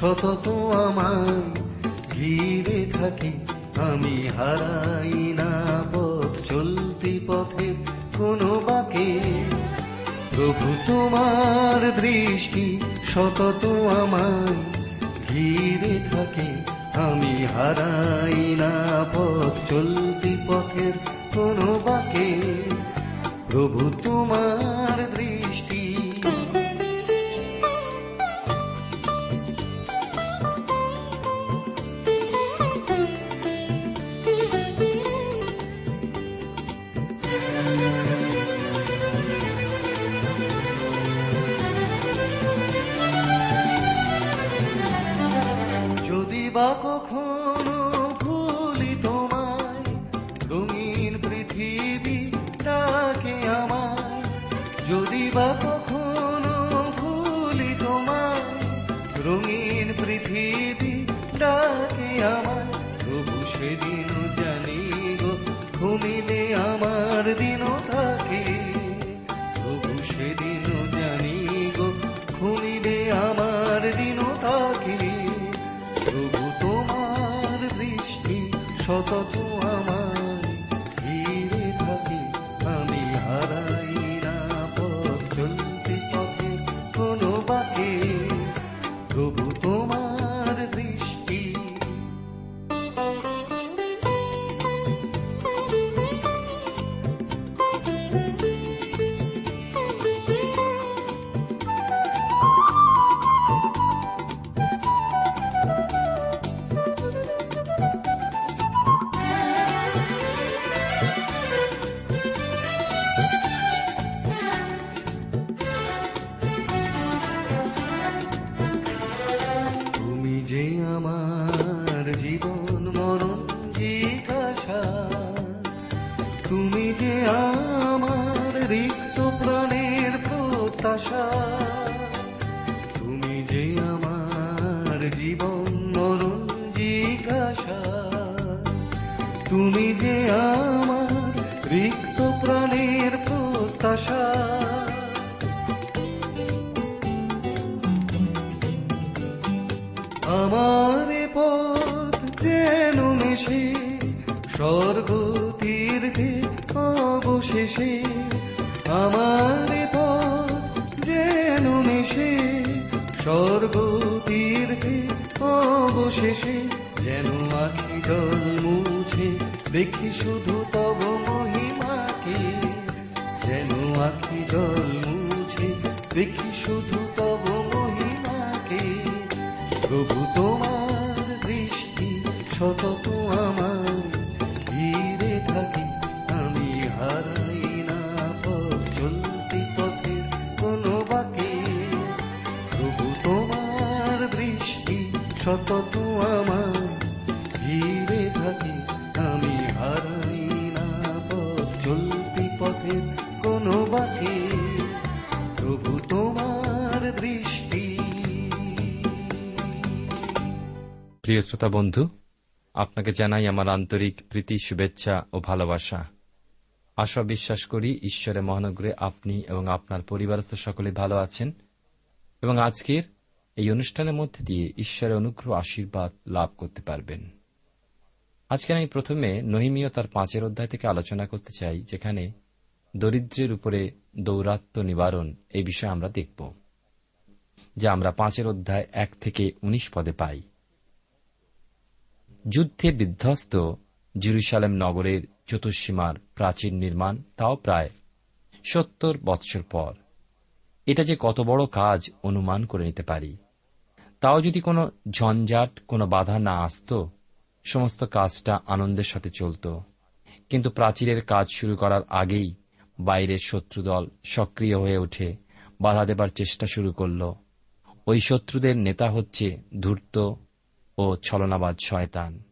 সতত আমায় ঘিরে থাকে, আমি হারাই না পথ, চলতি পথে কোনো বাকে। প্রভু তোমার দৃষ্টি সতত আমায় ঘিরে থাকে, আমি হারাই না পথ, চলতি পথের কোনো বাকে। প্রভু তোমার দৃষ্টি বা কখনো ভুলি তোমায়। রঙিন পৃথিবী ডাকে আমায়। তবু সেদিন জানি গো ঘুমিলে আমার দিনও থাকে। তবু সেদিন জানি গো ঘুমিলে আমার দিনও থাকে। প্রভু তোমার দৃষ্টি সতত জিজ্ঞাসা তুমি যে আমার রিক্ত প্রাণের প্রত্যাশা। আমার পথ যেন মিশে স্বর্গ তীর্থে অবশেষে। আমার পথ যেন মিশে স্বর্গ তীর্থে অবশেষে। যেন আখি জল মুছে, দেখি শুধু তব মহিমাকে। যেন আখি জল মুছে, দেখি শুধু তব মহিমাকে। প্রভু তোমার দৃষ্টি সতত আমায়, ঘিরে থাকে আমি হারাই না পথ, চলতি কোনো বাকে। প্রভু তোমার দৃষ্টি সতত আমায় প্রিয় শ্রোতা বন্ধু, আপনাকে জানাই আমার আন্তরিক প্রীতি, শুভেচ্ছা ও ভালোবাসা। আশা বিশ্বাস করি ঈশ্বরের মহানগরে আপনি এবং আপনার পরিবারস্থ সকলে ভালো আছেন এবং আজকের এই অনুষ্ঠানের মধ্যে দিয়ে ঈশ্বরের অনুগ্রহ, আশীর্বাদ লাভ করতে পারবেন। আজকে আমি প্রথমে নহিমীয় তার পাঁচের অধ্যায় থেকে আলোচনা করতে চাই, যেখানে দরিদ্রের উপরে দৌরাত্ম নিবারণ এই বিষয়ে আমরা দেখব, যা আমরা পাঁচের অধ্যায় এক থেকে উনিশ পদে পাই। যুদ্ধে বিধ্বস্ত জিরুসালেম নগরের চতুর্সীমার প্রাচীর নির্মাণ, তাও প্রায় সত্তর বৎসর পর। এটা যে কত বড় কাজ অনুমান করে নিতে পারি। তাও যদি কোনো ঝঞ্ঝাট, কোনো বাধা না আসত, সমস্ত কাজটা আনন্দের সাথে চলত। কিন্তু প্রাচীরের কাজ শুরু করার আগেই বাইরের শত্রুদল সক্রিয় হয়ে ওঠে বাধা দেবার চেষ্টা শুরু করল। ওই শত্রুদের নেতা হচ্ছে ধূর্ত ও ছলনাবাদ শয়তান।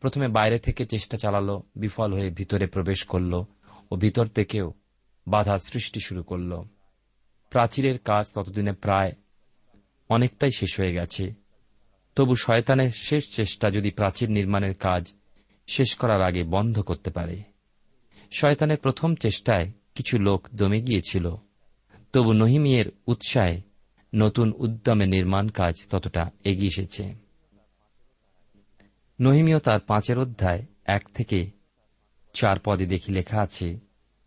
প্রথমে বাইরে থেকে চেষ্টা চালালো, বিফল হয়ে ভিতরে প্রবেশ করল ও ভিতর থেকেও বাধা সৃষ্টি শুরু করল। প্রাচীরের কাজ ততদিনে প্রায় অনেকটাই শেষ হয়ে গেছে। তবু শয়তানের শেষ চেষ্টা যদি প্রাচীর নির্মাণের কাজ শেষ করার আগে বন্ধ করতে পারে। শয়তানের প্রথম চেষ্টায় কিছু লোক দমে গিয়েছিল। তবু নহিমিয়ের উৎসাহে নতুন উদ্যমে নির্মাণ কাজ ততটা এগিয়ে এসেছে। নহিমীয় তার পাঁচের অধ্যায় এক থেকে চার পদে দেখি লেখা আছে,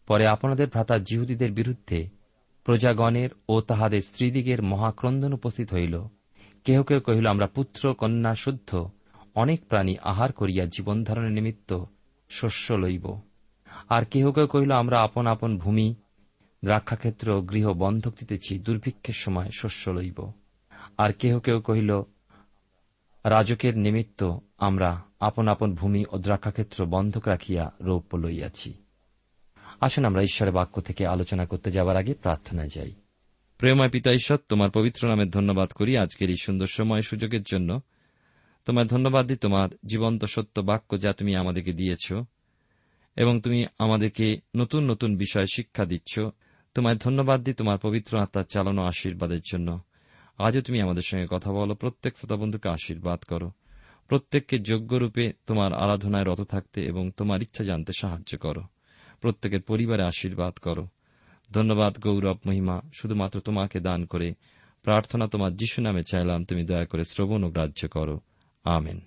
পরে আপনাদের ভ্রাতা জিহুদীদের বিরুদ্ধে প্রজাগণের ও তাহাদের স্ত্রীদিগের মহাক্রন্দন উপস্থিত হইল। কেহ কেউ কহিল, আমরা পুত্র, কন্যা, শুদ্ধ, অনেক প্রাণী আহার করিয়া জীবনধারণের নিমিত্ত শস্য লইব। আর কেহ কেউ কহিল, আমরা আপন আপন ভূমি, দ্রাক্ষাক্ষেত্র, গৃহ বন্ধক দিতেছি, দুর্ভিক্ষের সময় শস্য লইব। আর কেহ কেউ কহিল রাজকের নিমিত্ত আমরা আপন আপন ভূমি ও দ্রাক্ষাক্ষেত্র বন্ধক রাখিয়া রৌপ্য লইয়াছি। আসুন আমরা ঈশ্বরের বাক্য থেকে আলোচনা করতে যাবার আগে প্রার্থনা যাই। প্রেময় পিতা ঈশ্বর, তোমার পবিত্র নামের ধন্যবাদ করি আজকের এই সুন্দর সময় সুযোগের জন্য। তোমার ধন্যবাদ দিই তোমার জীবন্ত সত্য বাক্য যা তুমি আমাদেরকে দিয়েছ এবং তুমি আমাদেরকে নতুন নতুন বিষয় শিক্ষা দিচ্ছ। তোমায় ধন্যবাদ দিই তোমার পবিত্র আত্মার চালানো আশীর্বাদের জন্য। আজও তুমি আমাদের সঙ্গে কথা বলো, প্রত্যেক শ্রোতা বন্ধুকে আশীর্বাদ করো। প্রত্যেককে যোগ্যরূপে তোমার আরাধনায় রত থাকতে এবং তোমার ইচ্ছা জানতে সাহায্য করো। প্রত্যেকের পরিবারে আশীর্বাদ করো। ধন্যবাদ, গৌরব, মহিমা, শুধুমাত্র তোমাকে দান করে। প্রার্থনা তোমার যিশু নামে চাইলাম, তুমি দয়া করে শ্রবণ ও গ্রাহ্য করো। আমেন।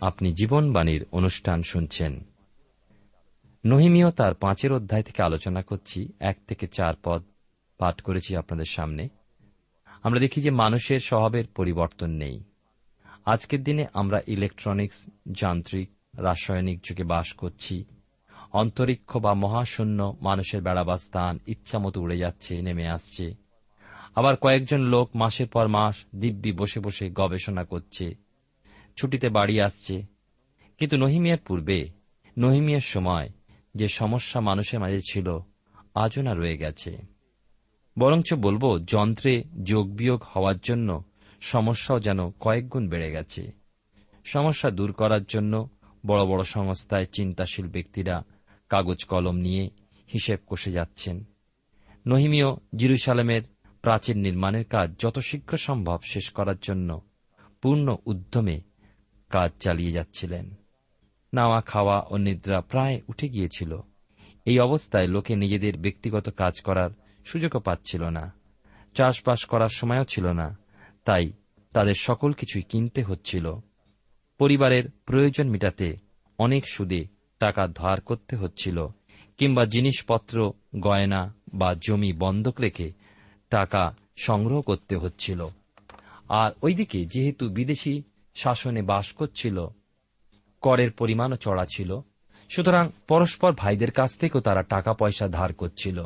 আপনি জীবনবাণীর অনুষ্ঠান শুনছেন। নহিমীয় তার পাঁচের অধ্যায় থেকে আলোচনা করছি। এক থেকে চার পদ পাঠ করেছি আপনাদের সামনে। আমরা দেখি যে মানুষের স্বভাবের পরিবর্তন নেই। আজকের দিনে আমরা ইলেকট্রনিক্স, যান্ত্রিক, রাসায়নিক যুগে বাস করছি। অন্তরিক্ষ বা মহাশূন্য মানুষের বেড়াবার স্থান ইচ্ছামতো উড়ে যাচ্ছে, নেমে আসছে। আবার কয়েকজন লোক মাসের পর মাস দিব্যি বসে বসে গবেষণা করছে। ছুটিতে বাড়ি আসছে। কিন্তু নহিমিয়ার পূর্বে, নহিমিয়ার সময় যে সমস্যা মানুষের মাঝে ছিল, আজও না রয়ে গেছে। বরঞ্চ বলব, যন্ত্রে যোগ বিয়োগ হওয়ার জন্য সমস্যাও যেন কয়েকগুণ বেড়ে গেছে। সমস্যা দূর করার জন্য বড় বড় সংস্থায় চিন্তাশীল ব্যক্তিরা কাগজ কলম নিয়ে হিসেব কষে যাচ্ছেন। নহিমীয় জিরুসালামের প্রাচীর নির্মাণের কাজ যত শীঘ্র সম্ভব শেষ করার জন্য পূর্ণ উদ্যমে কাজ চালিয়ে যাচ্ছিলেন। নাওয়া, খাওয়া ও নিদ্রা প্রায় উঠে গিয়েছিল। এই অবস্থায় লোকে নিজেদের ব্যক্তিগত কাজ করার সুযোগও পাচ্ছিল না। চাষবাস করার সময়ও ছিল না। তাই তাদের সকল কিছুই কিনতে হচ্ছিল। পরিবারের প্রয়োজন মেটাতে অনেক সুদে টাকা ধার করতে হচ্ছিল কিংবা জিনিসপত্র, গয়না বা জমি বন্ধক রেখে টাকা সংগ্রহ করতে হচ্ছিল। আর ওইদিকে যেহেতু বিদেশি শাসনে বাস করছিল করের পরিমাণও চড়া ছিল। সুতরাং পরস্পর ভাইদের কাছ থেকেও তারা টাকা পয়সা ধার করছিল।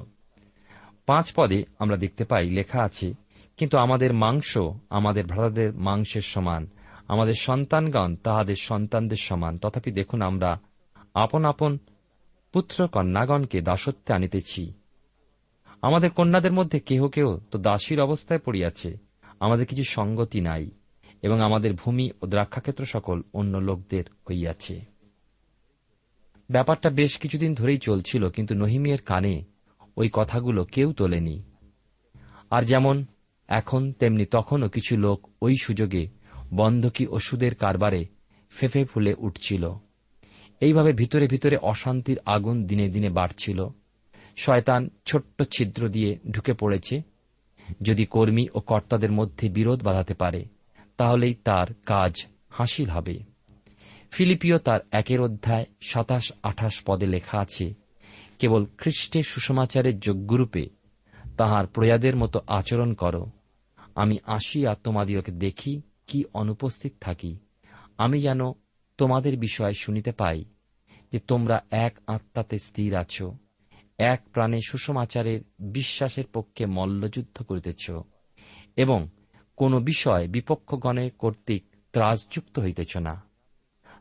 পাঁচ পদে আমরা দেখতে পাই, লেখা আছে, কিন্তু আমাদের মাংস আমাদের ভ্রাতাদের মাংসের সমান, আমাদের সন্তানগণ তাহাদের সন্তানদের সমান। তথাপি দেখুন আমরা আপন আপন পুত্র কন্যাগণকে দাসত্বে আনিতেছি। আমাদের কন্যাদের মধ্যে কেহ কেহ তো দাসীর অবস্থায় পড়িয়াছে, আমাদের কিছু সঙ্গতি নাই। এবং আমাদের ভূমি ও দ্রাক্ষাক্ষেত্র সকল অন্য লোকদের হইয়াছে। ব্যাপারটা বেশ কিছুদিন ধরেই চলছিল, কিন্তু নহিমিয়ের কানে ওই কথাগুলো কেউ তোলেনি। আর যেমন এখন, তেমনি তখনও কিছু লোক ওই সুযোগে বন্ধকি ও সুদের কারবারে ফেফে ফুলে উঠছিল। এইভাবে ভিতরে ভিতরে অশান্তির আগুন দিনে দিনে বাড়ছিল। শয়তান ছোট্ট ছিদ্র দিয়ে ঢুকে পড়েছে, যদি কর্মী ও কর্তাদের মধ্যে বিরোধ বাধাতে পারে। তাহলেই তার কাজ হাসিল হবে। ফিলিপিও তার একের অধ্যায় সাতাশ আঠাশ পদে লেখা আছে, কেবল খ্রিস্টের সুসমাচারের যোগ্যরূপে তাহার প্রয়াদের মতো আচরণ করো। আমি আসিয়া তোমাদিওকে দেখি কি অনুপস্থিত থাকি। আমি যেন তোমাদের বিষয়ে শুনিতে পাই যে তোমরা এক আত্মাতে স্থির আছো, এক প্রাণে সুষমাচারের বিশ্বাসের পক্ষে মল্লযুদ্ধ করিতেছ এবং কোন বিষয় বিপক্ষগণের কর্তৃক ত্রাসযুক্ত হইতেছ না।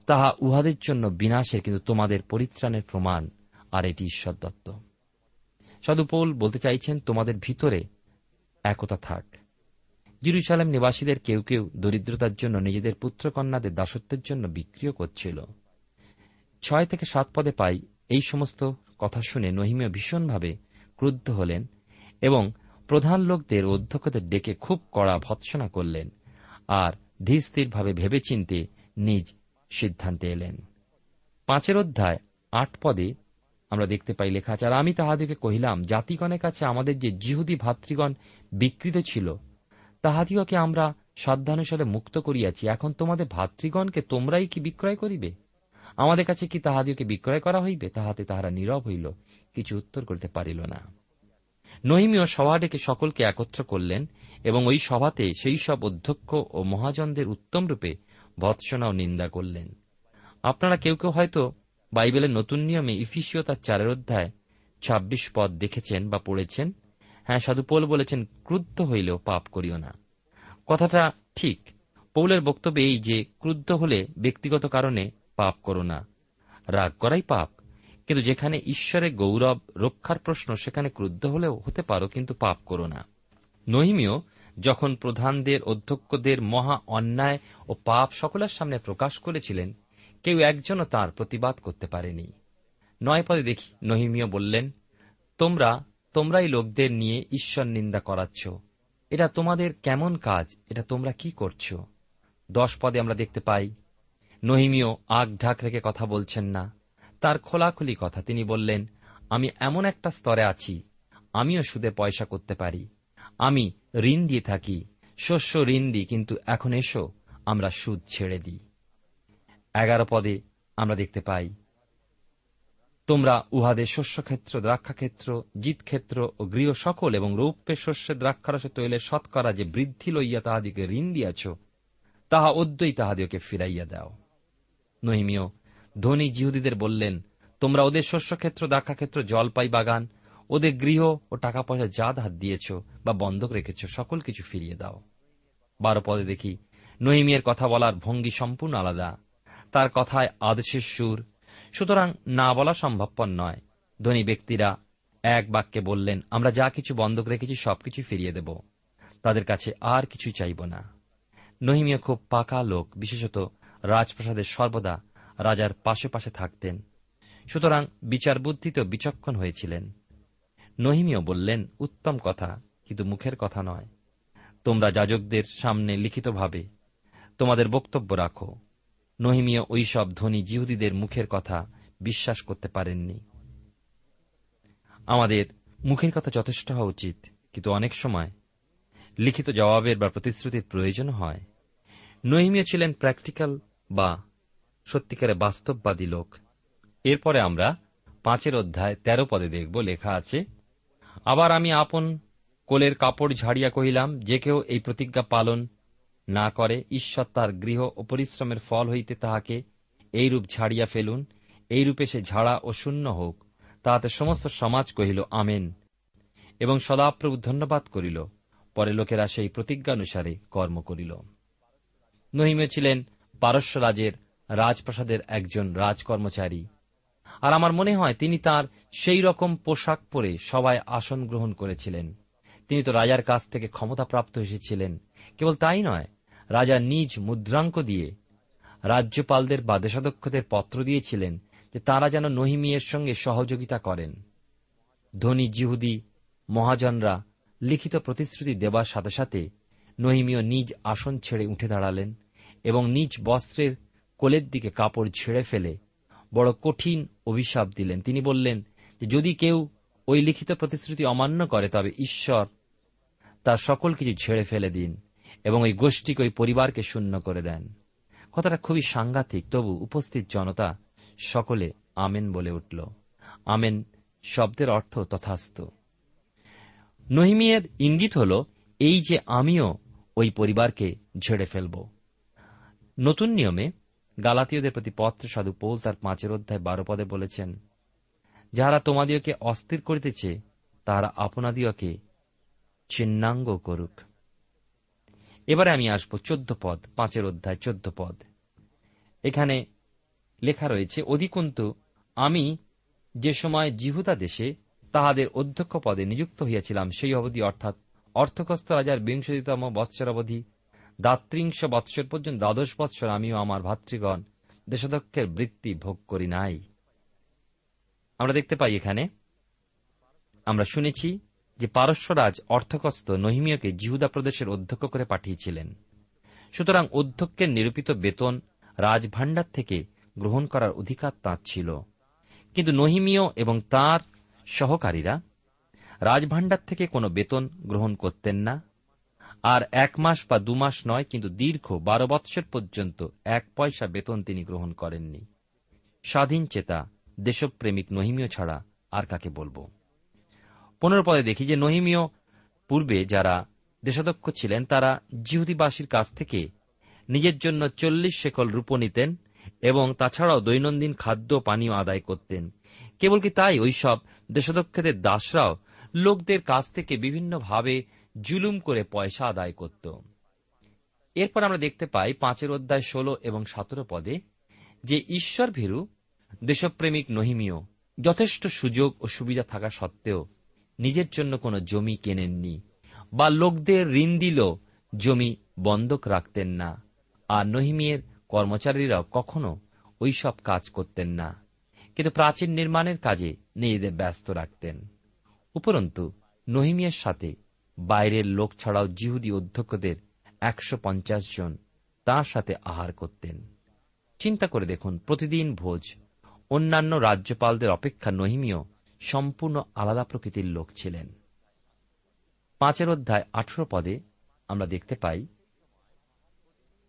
তাহা উহাদের জন্য বিনাশের কিন্তু তোমাদের পরিত্রাণের প্রমাণ, আর এটি ঈশ্বর দত্ত। সাধুপৌল বলতে চাইছেন, তোমাদের ভিতরে একতা থাক। জিরুসালাম নিবাসীদের কেউ কেউ দরিদ্রতার জন্য নিজেদের পুত্রকন্যাদের দাসত্বের জন্য বিক্রিয় করছিল। ছয় থেকে সাত পদে পাই এই সমস্ত কথা শুনে নহিমীয় ভীষণভাবে ক্রুদ্ধ হলেন এবং প্রধান লোকদের অধ্যক্ষদের ডেকে খুব কড়া ভৎসনা করলেন আর ধীরস্থিরভাবে ভেবেচিন্তে নিজ সিদ্ধান্তে এলেন। পাঁচের অধ্যায়, আট পদে আমরা দেখতে পাই লেখা আছে, আর আমি তাহাদিকে কহিলাম, জাতিগণের কাছে আমাদের যে জিহুদি ভাতৃগণ বিকৃত ছিল, তাহাদিগকে আমরা সাধ্যানুসারে মুক্ত করিয়াছি। এখন তোমাদের ভাতৃগণকে তোমরাই কি বিক্রয় করিবে? আমাদের কাছে কি তাহাদিওকে বিক্রয় করা হইবে? তাহাতে তাহারা নীরব হইল, কিছু উত্তর করিতে পারিল না। নহিমীয় সভা ডেকে সকলকে একত্র করলেন এবং ওই সভাতে সেই সব অধ্যক্ষ ও মহাজনদের উত্তমরূপে ভৎসনা ও নিন্দা করলেন। আপনারা কেউ কেউ হয়তো বাইবেলের নতুন নিয়মে ইফিসিও তার চারের অধ্যায় ছাব্বিশ পদ দেখেছেন বা পড়েছেন। হ্যাঁ সাধুপোল বলেছেন, ক্রুদ্ধ হইলেও পাপ করিও না। কথাটা ঠিক। পৌলের বক্তব্য এই যে, ক্রুদ্ধ হলে ব্যক্তিগত কারণে পাপ করো না। রাগ করাই পাপ কিন্তু যেখানে ঈশ্বরের গৌরব, রক্ষার প্রশ্ন, সেখানে ক্রুদ্ধ হলেও হতে পারো, কিন্তু পাপ করো না। নহিমিও যখন প্রধানদের অধ্যক্ষদের মহা অন্যায় ও পাপ সকলের সামনে প্রকাশ করেছিলেন, কেউ একজনও তার প্রতিবাদ করতে পারেনি। নয় পদে দেখি নহিমিও বললেন, তোমরা, তোমরাই লোকদের নিয়ে ঈশ্বর নিন্দা করাচ্ছ। এটা তোমাদের কেমন কাজ? এটা তোমরা কি করছ? দশ পদে আমরা দেখতে পাই নহিমিও আগ ঢাক রেখে কথা বলছেন না। তার খোলাখুলি কথা তিনি বললেন, আমি এমন একটা স্তরে আছি, আমিও সুদে পয়সা করতে পারি। আমি ঋণ দিয়ে থাকি, শস্য ঋণ দিই, কিন্তু এখন এসো, আমরা সুদ ছেড়ে দিই। এগারো পদে আমরা দেখতে পাই, তোমরা উহাদের শস্যক্ষেত্র, দ্রাক্ষাক্ষেত্র জিতক্ষেত্র ও গৃহ সকল এবং রৌপ্যের শস্যের দ্রাক্ষারসে তৈলের শতকরা যে বৃদ্ধি লইয়া তাহাদিকে ঋণ দিয়াছ, তাহা অদ্যই তাহাদিওকে ফিরাইয়া দাও। নহিমিও ধনী জিহুদীদের বললেন, তোমরা ওদের শস্যক্ষেত্র, দ্রাক্ষাক্ষেত্র, জলপাই বাগান, ওদের গৃহ ও টাকা পয়সা যা ধার দিয়েছ বা বন্ধক রেখেছ, সকল কিছু ফিরিয়ে দাও। বারো পদে দেখি নহিমিয়ের কথা বলার ভঙ্গি সম্পূর্ণ আলাদা। তার কথায় আদেশের সুর। সুতরাং না বলা সম্ভবপর নয়। ধনী ব্যক্তিরা এক বাক্যে বললেন, আমরা যা কিছু বন্ধক রেখেছি সবকিছু ফিরিয়ে দেব। তাদের কাছে আর কিছু চাইব না। নহিমিয়া খুব পাকা লোক, বিশেষত রাজপ্রাসাদের সর্বদা রাজার পাশে পাশে থাকতেন। সুতরাং বিচার বুদ্ধিতেও বিচক্ষণ হয়েছিলেন। নহিমিও বললেন, উত্তম কথা, কিন্তু মুখের কথা নয়। তোমরা যাজকদের সামনে লিখিতভাবে তোমাদের বক্তব্য রাখো। নহিমিয়া ওইসব ধনী জিহুদীদের মুখের কথা বিশ্বাস করতে পারেননি। আমাদের মুখের কথা যথেষ্ট হওয়া উচিত, কিন্তু অনেক সময় লিখিত জবাবের বা প্রতিশ্রুতির প্রয়োজন হয়। নহিমিয়া ছিলেন প্র্যাকটিক্যাল বা সত্যিকারে বাস্তববাদী লোক। এরপরে আমরা পাঁচের অধ্যায় তেরো পদে দেখব, লেখা আছে, আবার আমি আপন কোলের কাপড় ঝাড়িয়া কহিলাম, যে কেউ এই প্রতিজ্ঞা পালন না করে, ঈশ্বর তার গৃহ ও পরিশ্রমের ফল হইতে তাহাকে এইরূপ ঝাড়িয়া ফেলুন, এইরূপে সে ঝাড়া ও শূন্য হোক, তাহাতে সমস্ত সমাজ কহিল, আমেন। এবং সদাপ্রভু ধন্যবাদ করিল, পরে লোকেরা সেই প্রতিজ্ঞানুসারে কর্ম করিল। নহিমে ছিলেন পারস্য রাজের রাজপ্রাসাদের একজন রাজকর্মচারী। আর আমার মনে হয় তিনি তার সেই রকম পোশাক পরে সবাই আসন গ্রহণ করেছিলেন। তিনি তো রাজার কাছ থেকে ক্ষমতাপ্রাপ্ত এসেছিলেন। কেবল তাই নয়, রাজা নিজ মুদ্রাঙ্ক দিয়ে রাজ্যপালদের বা দেশাধ্যক্ষদের পত্র দিয়েছিলেন যে তাঁরা যেন নহিমিয়ের সঙ্গে সহযোগিতা করেন। ধনী জিহুদি, মহাজনরা লিখিত প্রতিশ্রুতি দেবার সাথে সাথে নহিমীয় নিজ আসন ছেড়ে উঠে দাঁড়ালেন এবং নিজ বস্ত্রের কোলের দিকে কাপড় ছেড়ে ফেলে বড় কঠিন অভিশাপ দিলেন। তিনি বললেন যে যদি কেউ ওই লিখিত প্রতিশ্রুতি অমান্য করে, তবে ঈশ্বর তার সকল কিছু ছেড়ে ফেলে দিন এবং ওই গোষ্ঠীকে, ওই পরিবারকে শূন্য করে দেন। কথাটা খুবই সাংঘাতিক। তবু উপস্থিত জনতা সকলে আমেন বলে উঠল। আমেন শব্দের অর্থ তথাস্থ। নহিমিয়ের ইঙ্গিত হল, এই যে আমিও ওই পরিবারকে ঝেড়ে ফেলব। নতুন নিয়মে গালাতীয়দের প্রতি পত্র সাধু পৌল তার পাঁচের অধ্যায় বারো পদে বলেছেন, যাহারা তোমাদিওকে অস্থির করিতেছে, তাহারা আপনাদিওকে চিহ্নাঙ্গ করুক। এবারে আমি আসব চোদ্দ পদ, পাঁচের অধ্যায় চোদ্দ পদ। এখানে লেখা রয়েছে, অধিকন্তু আমি যে সময় জিহুদা দেশে তাহাদের অধ্যক্ষ পদে নিযুক্ত হইয়াছিলাম, সেই অবধি অর্থাৎ অর্থকস্ত রাজার বিংশতিতম বৎসর অবধি দাত্রিংশ বৎসর পর্যন্ত, দ্বাদশ বৎসর আমিও আমার ভাতৃগণ দেশাধ্যক্ষের বৃত্তি ভোগ করি নাই। আমরা দেখতে পাই এখানে, আমরা শুনেছি যে পারস্যরাজ অর্থকস্ত নহিমিয়কে জিহুদা প্রদেশের অধ্যক্ষ করে পাঠিয়েছিলেন। সুতরাং অধ্যক্ষের নিরূপিত বেতন রাজভাণ্ডার থেকে গ্রহণ করার অধিকার তাঁর ছিল। কিন্তু নহিমিয় এবং তার সহকারীরা রাজভাণ্ডার থেকে কোনো বেতন গ্রহণ করতেন না। আর এক মাস বা দু মাস নয়, কিন্তু দীর্ঘ বারো বৎসর পর্যন্ত এক পয়সা বেতন তিনি গ্রহণ করেননি। স্বাধীন চেতা, দেশপ্রেমিক নহিমীয় ছাড়া আর কাকে বলব? পনেরো পদে দেখি যে নহিমীয় পূর্বে যারা দেশাধ্যক্ষ ছিলেন, তারা জিহুদিবাসীর কাছ থেকে নিজের জন্য চল্লিশ শেকল রূপ নিতেন এবং তাছাড়াও দৈনন্দিন খাদ্য পানীয় আদায় করতেন। কেবল কি তাই? ওইসব দেশাধ্যক্ষদের দাসরাও লোকদের কাছ থেকে বিভিন্নভাবে জুলুম করে পয়সা আদায় করত। এরপর আমরা দেখতে পাই পাঁচের অধ্যায় ষোলো এবং সতেরো পদে যে ঈশ্বর ভীরু, দেশপ্রেমিক নহিমীয়, যথেষ্ট সুযোগ ও সুবিধা থাকা সত্ত্বেও নিজের জন্য কোনো জমি কেনেননি বা লোকদের ঋণ দিল, জমি বন্ধক রাখতেন না। আর নহিমিয়ের কর্মচারীরাও কখনো ওইসব কাজ করতেন না, কিন্তু প্রাচীন নির্মাণের কাজে নিজেদের ব্যস্ত রাখতেন। উপরন্তু নহিমিয়ার সাথে বাইরের লোক ছাড়াও জিহুদি অধ্যক্ষদের একশো পঞ্চাশ জন তাঁর সাথে আহার করতেন। চিন্তা করে দেখুন, প্রতিদিন ভোজ। অন্যান্য রাজ্যপালদের অপেক্ষা নহিমীয়, সম্পূর্ণ আলাদা প্রকৃতির লোক ছিলেন। পাঁচের অধ্যায় আঠেরো পদে আমরা দেখতে পাই,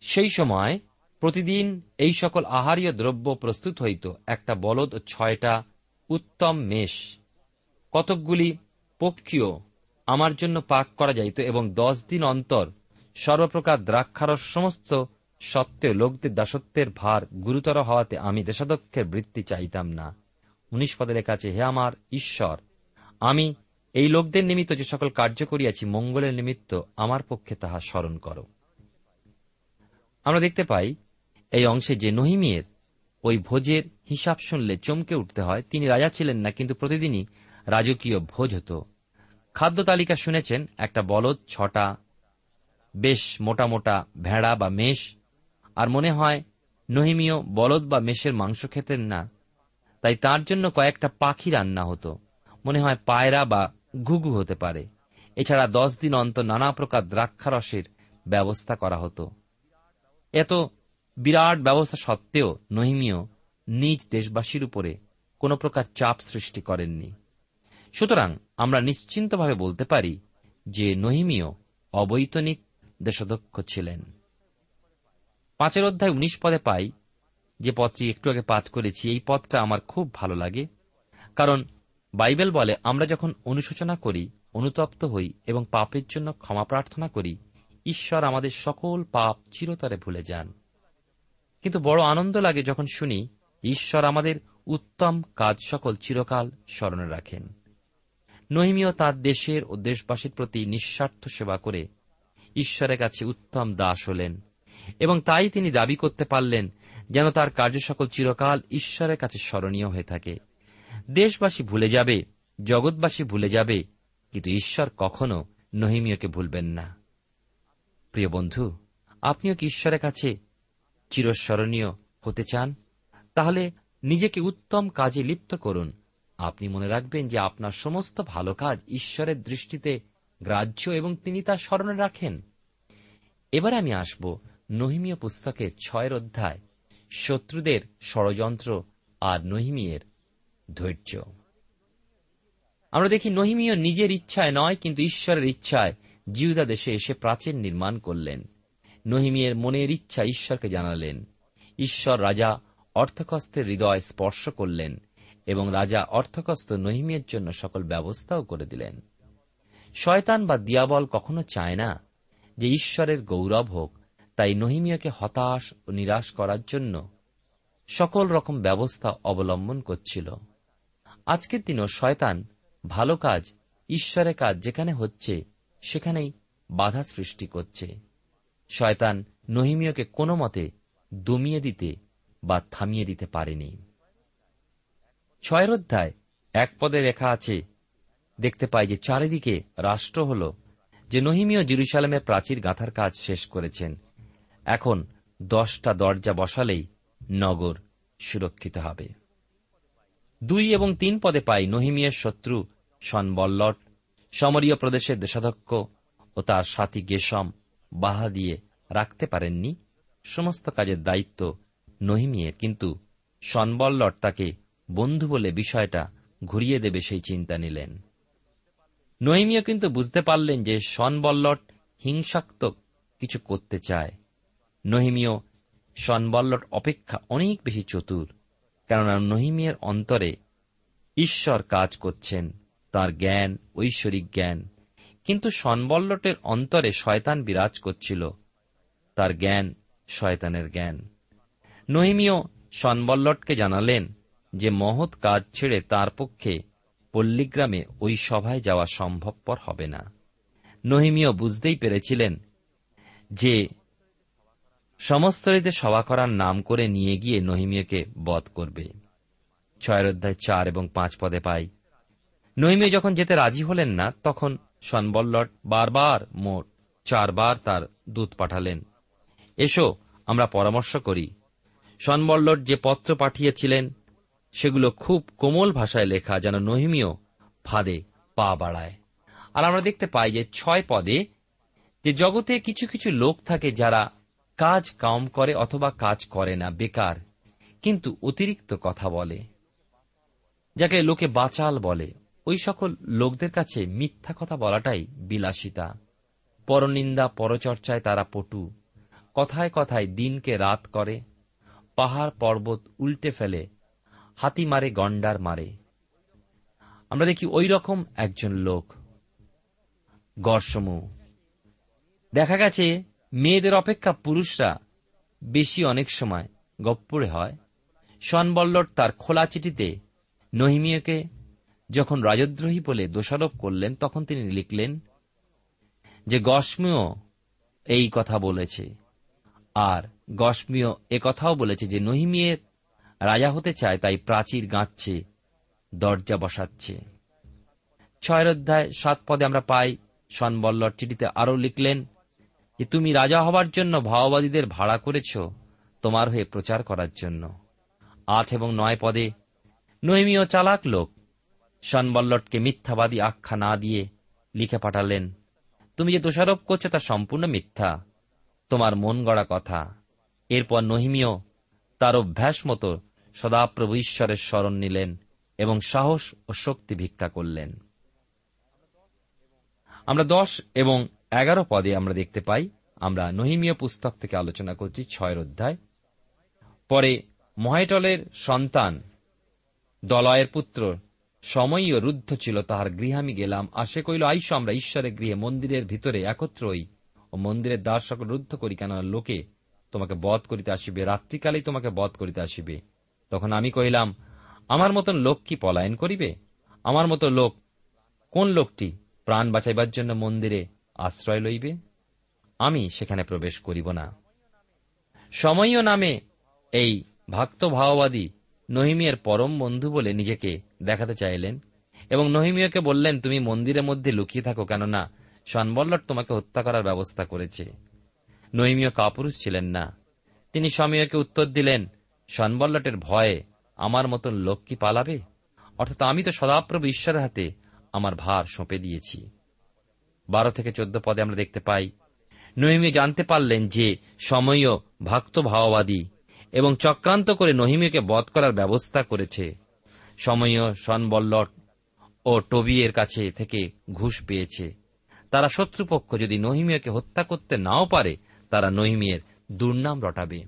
সেই সময় প্রতিদিন এই সকল আহারীয় দ্রব্য প্রস্তুত হইত। একটা বলদ ও ছয়টা উত্তম মেষ, কতকগুলি পক্ষীয় আমার জন্য পাক করা যাইত এবং দশ দিন অন্তর সর্বপ্রকার দ্রাক্ষারস সমস্ত সত্ত্বেও লোকদের দাসত্বের ভার গুরুতর হওয়াতে আমি দেশাধ্যক্ষের বৃত্তি চাইতাম না। উনিশ পদের কাছে হে আমার ঈশ্বর, আমি এই লোকদের নিমিত্ত যে সকল কার্য করিয়াছি, মঙ্গলের নিমিত্ত আমার পক্ষে তাহা স্মরণ করো। আমরা দেখতে পাই, এই অংশে যে নহিমিয়ের ওই ভোজের হিসাব শুনলে চমকে উঠতে হয়, তিনি রাজা ছিলেন না, কিন্তু প্রতিদিনই রাজকীয় ভোজ হতো। খাদ্য তালিকা শুনেছেন একটা বলদ, ছটা, বেশ মোটা মোটা ভেড়া বা মেষ, আর মনে হয় নহিমীয় বলদ বা মেষের মাংস খেতেন না, তাই তার জন্য কয়েকটা পাখি রান্না হতো। মনে হয় পায়রা বা ঘুঘু হতে পারে। এছাড়া দশ দিন অন্তর নানা প্রকার দ্রাক্ষারসের ব্যবস্থা করা হতো। এত বিরাট ব্যবস্থা সত্ত্বেও নহিমীয় নিজ দেশবাসীর উপরে কোন প্রকার চাপ সৃষ্টি করেননি। সুতরাং আমরা নিশ্চিন্তভাবে বলতে পারি যে নহিমীয় অবৈতনিক দেশাধ্যক্ষ ছিলেন। পাঁচের অধ্যায় উনিশ পদে পাই যে পদটি একটু আগে পাঠ করেছি, এই পদটা আমার খুব ভালো লাগে। কারণ বাইবেল বলে, আমরা যখন অনুশোচনা করি, অনুতপ্ত হই এবং পাপের জন্য ক্ষমা প্রার্থনা করি, ঈশ্বর আমাদের সকল পাপ চিরতরে ভুলে যান। কিন্তু বড় আনন্দ লাগে যখন শুনি, ঈশ্বর আমাদের উত্তম কাজ সকল চিরকাল স্মরণে রাখেন। নহিমীয় তার দেশের ও দেশবাসীর প্রতি নিঃস্বার্থ সেবা করে ঈশ্বরের কাছে উত্তম দাস হলেন এবং তাই তিনি দাবি করতে পারলেন যেন তার কার্য সকল চিরকাল ঈশ্বরের কাছে স্মরণীয় হয়ে থাকে। দেশবাসী ভুলে যাবে, জগৎবাসী ভুলে যাবে, কিন্তু ঈশ্বর কখনো নহিমীয়কে ভুলবেন না। প্রিয় বন্ধু, আপনিও কি ঈশ্বরের কাছে চিরস্মরণীয় হতে চান? তাহলে নিজেকে উত্তম কাজে লিপ্ত করুন। আপনি মনে রাখবেন যে আপনার সমস্ত ভালো কাজ ঈশ্বরের দৃষ্টিতে গ্রাহ্য এবং তিনি তা স্মরণে রাখেন। এবারে আমি আসব নহিমীয় পুস্তকের ছয়ের অধ্যায়, শত্রুদের ষড়যন্ত্র আর নহিমিয়ের ধৈর্য। আমরা দেখি নহিমীয় নিজের ইচ্ছায় নয়, কিন্তু ঈশ্বরের ইচ্ছায় জিউদা দেশে এসে প্রাচীন নির্মাণ করলেন। নহিমিয়ের মনের ইচ্ছা ঈশ্বরকে জানালেন। ঈশ্বর রাজা অর্থকস্তের হৃদয় স্পর্শ করলেন। এবং রাজা অর্থকস্ত নহিমিয়ের জন্য সকল ব্যবস্থাও করে দিলেন। শয়তান বা দিয়াবল কখনো চায় না যে ঈশ্বরের গৌরব হোক, তাই নহিমিয়াকে হতাশ ও নিরাশ করার জন্য সকল রকম ব্যবস্থা অবলম্বন করছিল। আজকের দিনও শয়তান ভালো কাজ ঈশ্বরের কাজ যেখানে হচ্ছে, সেখানেই বাধা সৃষ্টি করছে। শয়তান নহিমিয়কে কোনো মতে দমিয়ে দিতে বা থামিয়ে দিতে পারেনি। ছয়ের অধ্যায়, এক পদে লেখা আছে, দেখতে পাই যে চারিদিকে রাষ্ট্র হল, যে নহিমীয় জিরুসালামের প্রাচীর গাঁথার কাজ শেষ করেছেন। এখন দশটা দরজা বসালেই নগর সুরক্ষিত হবে। দুই এবং তিন পদে পাই নহিমিয়ের শত্রু সনবল্লট, সমরীয় প্রদেশের দেশাধ্যক্ষ ও তার সাথী গেশম বাহা দিয়ে রাখতে পারেননি। সমস্ত কাজের দায়িত্ব নহিমিয়ের, কিন্তু সনবল্লট তাকে বন্ধু বলে বিষয়টা ঘুরিয়ে দেবে সেই চিন্তা নিলেন। নহিমিয়া কিন্তু বুঝতে পারলেন যে সনবল্লট হিংসাত্মক কিছু করতে চায়। নহিমীয় সনবল্লট অপেক্ষা অনেক বেশি চতুর, কেননা নহিমিয়ের অন্তরে ঈশ্বর কাজ করছেন, তার জ্ঞান, ঐশ্বরিক জ্ঞান। কিন্তু সনবল্লটের অন্তরে শয়তান বিরাজ করছিল, তার জ্ঞান শয়তানের জ্ঞান। নহিমীয় সনবল্লটকে জানালেন যে মহৎ কাজ ছেড়ে তার পক্ষে পল্লীগ্রামে ওই সভায় যাওয়া সম্ভবপর হবে না। নহিমীয় বুঝতেই পেরেছিলেন যে সমস্তরিতে সভা করার নাম করে নিয়ে গিয়ে নহিমীয়কে বধ করবে। ছয়ের অধ্যায় চার এবং পাঁচ পদে পাই। নহিমীয় যখন যেতে রাজি হলেন না, তখন সনবল্লট বারবার মোট চারবার তার দূত পাঠালেন। এসো, আমরা পরামর্শ করি। সনবল্লট যে পত্র পাঠিয়েছিলেন সেগুলো খুব কোমল ভাষায় লেখা যেন নহিমীয় ফাঁদে পা বাড়ায়। আর আমরা দেখতে পাই যে ছয় পদে যে জগতে কিছু কিছু লোক থাকে যারা কাজ কাম করে অথবা কাজ করে না, বেকার, কিন্তু অতিরিক্ত কথা বলে, যাকে লোকে বাচাল বলে। ওই সকল লোকদের কাছে মিথ্যা কথা বলাটাই বিলাসিতা। পরনিন্দা, পরচর্চায় তারা পটু। কথায় কথায় দিনকে রাত করে, পাহাড় পর্বত উল্টে ফেলে হাতি মারে, গন্ডার মারে। আমরা দেখি ওই রকম একজন লোক গড়সমু দেখা গেছে, মেয়েদের অপেক্ষা পুরুষরা বেশি অনেক সময় গপ্পরে হয়। সনবল্লট তার খোলা চিঠিতে নহিমিয়কে যখন রাজদ্রোহী বলে দোষারোপ করলেন, তখন তিনি লিখলেন যে গসমিয় এই কথা বলেছে। আর গসমিয় এ কথাও বলেছে যে, নহিমিয়ের রাজা হতে চায়, তাই প্রাচীর গাঁচ্ছে দরজা বসাচ্ছে। ছয়ের অধ্যায় সাত পদে আমরা পাই, সনবল্লর চিঠিতে আরও লিখলেন, যে তুমি রাজা হবার জন্য ভাওবাদীদের ভাড়া করেছ, তোমার হয়ে প্রচার করার জন্য। আট এবং নয় পদে, নৈমীয় চালাক লোক সনবল্লটকে মিথ্যাবাদী আখ্যা না দিয়ে লিখে পাঠালেন, তুমি যে দোষারোপ করছ তা সম্পূর্ণ মিথ্যা, তোমার মন গড়া কথা। এরপর নহিমীয় তার অভ্যাস মতো সদাপ্রভু ঈশ্বরের স্মরণ নিলেন এবং সাহস ও শক্তি ভিক্ষা করলেন। আমরা দশ এবং এগারো পদে আমরা দেখতে পাই, আমরা নহিমীয় পুস্তক থেকে আলোচনা করছি ছয়ের অধ্যায়। পরে মহেটলের সন্তান দলয়ের পুত্র সময়ও রুদ্ধ ছিল, তাহার গৃহে আমি গেলাম। আর সে কইল আইস আমরা ঈশ্বরের গৃহে, মন্দিরের ভিতরে একত্রই ও মন্দিরের দ্বার সকল রুদ্ধ করি কেন লোকে তোমাকে বধ করিতে আসিবে, রাত্রিকালেই তোমাকে বধ করিতে আসিবে। তখন আমি কহিলাম, আমার মতন লোক কি পলায়ন করিবে? আমার মতো লোক কোন লোকটি প্রাণ বাঁচাইবার জন্য মন্দিরে আশ্রয় লইবে? আমি সেখানে প্রবেশ করিব না। সময়ও নামে এই ভক্ত ভাওবাদী নহিমিয়ের পরম বন্ধু বলে নিজেকে দেখাতে চাইলেন এবং নহিমিয়কে বললেন, তুমি মন্দিরের মধ্যে লুকিয়ে থাকো কেননা সনবল্লট তোমাকে হত্যা করার ব্যবস্থা করেছে। নহিমীয় কাপুরুষ ছিলেন না। তিনি সমীয়কে উত্তর দিলেন, সনবল্লটের ভয়ে আমার মতন লোক কি পালাবে? অর্থাৎ আমি তো সদাপ্রভু ঈশ্বরের হাতে আমার ভার সঁপে দিয়েছি। বারো থেকে চোদ্দ পদে আমরা দেখতে পাই নহিমিও জানতে পারলেন যে সময়ও ভক্ত ভাওবাদী এবং চক্রান্ত করে নহিমিওকে বধ করার ব্যবস্থা করেছে। সময়ও সনবল্লট ও টবিয়ের কাছে থেকে ঘুষ পেয়েছে। তারা শত্রুপক্ষ যদি নহিমিয়াকে হত্যা করতে নাও পারে তারা নহিমিয়ের দুর্নাম রটাবে।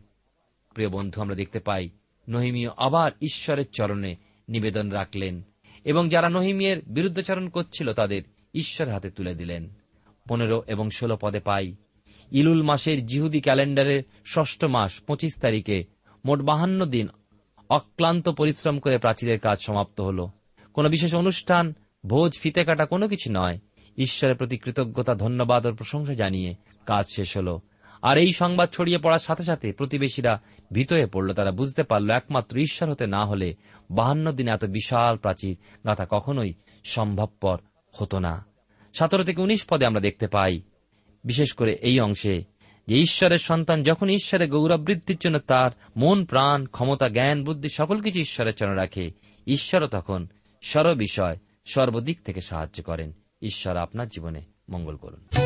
প্রিয় বন্ধু, আমরা দেখতে পাই নহিমিয় আবার ঈশ্বরের চরণে নিবেদন রাখলেন এবং যারা নহিমিয়ের বিরুদ্ধাচরণ করছিল তাদের ঈশ্বর হাতে তুলে দিলেন। পনেরো এবং ষোলো পদে পাই, ইলুল মাসের জিহুদি ক্যালেন্ডারের ষষ্ঠ মাস, পঁচিশ তারিখে মোট বাহান্ন দিন অক্লান্ত পরিশ্রম করে প্রাচীরের কাজ সমাপ্ত হল। কোন বিশেষ অনুষ্ঠান, ভোজ, ফিতে কাটা কোনো কিছু নয়। ঈশ্বরের প্রতি কৃতজ্ঞতা, ধন্যবাদ ও প্রশংসা জানিয়ে কাজ শেষ হল। আর এই সংবাদ ছড়িয়ে পড়ার সাথে সাথে প্রতিবেশীরা ভীত হয়ে পড়ল। তারা বুঝতে পারল, একমাত্র ঈশ্বর হতে না হলে বাহান্ন দিনে এত বিশাল প্রাচীর গাথা কখনোই সম্ভবপর হতো না। সতেরো থেকে উনিশ পদে আমরা দেখতে পাই, বিশেষ করে এই অংশে, যে ঈশ্বরের সন্তান যখন ঈশ্বরের গৌরব বৃদ্ধির জন্য তার মন, প্রাণ, ক্ষমতা, জ্ঞান, বুদ্ধি সকল কিছু ঈশ্বরের চরণে রাখে, ঈশ্বরও তখন সর্ব বিষয় সর্বদিক থেকে সাহায্য করেন। ঈশ্বর আপনার জীবনে মঙ্গল করুন।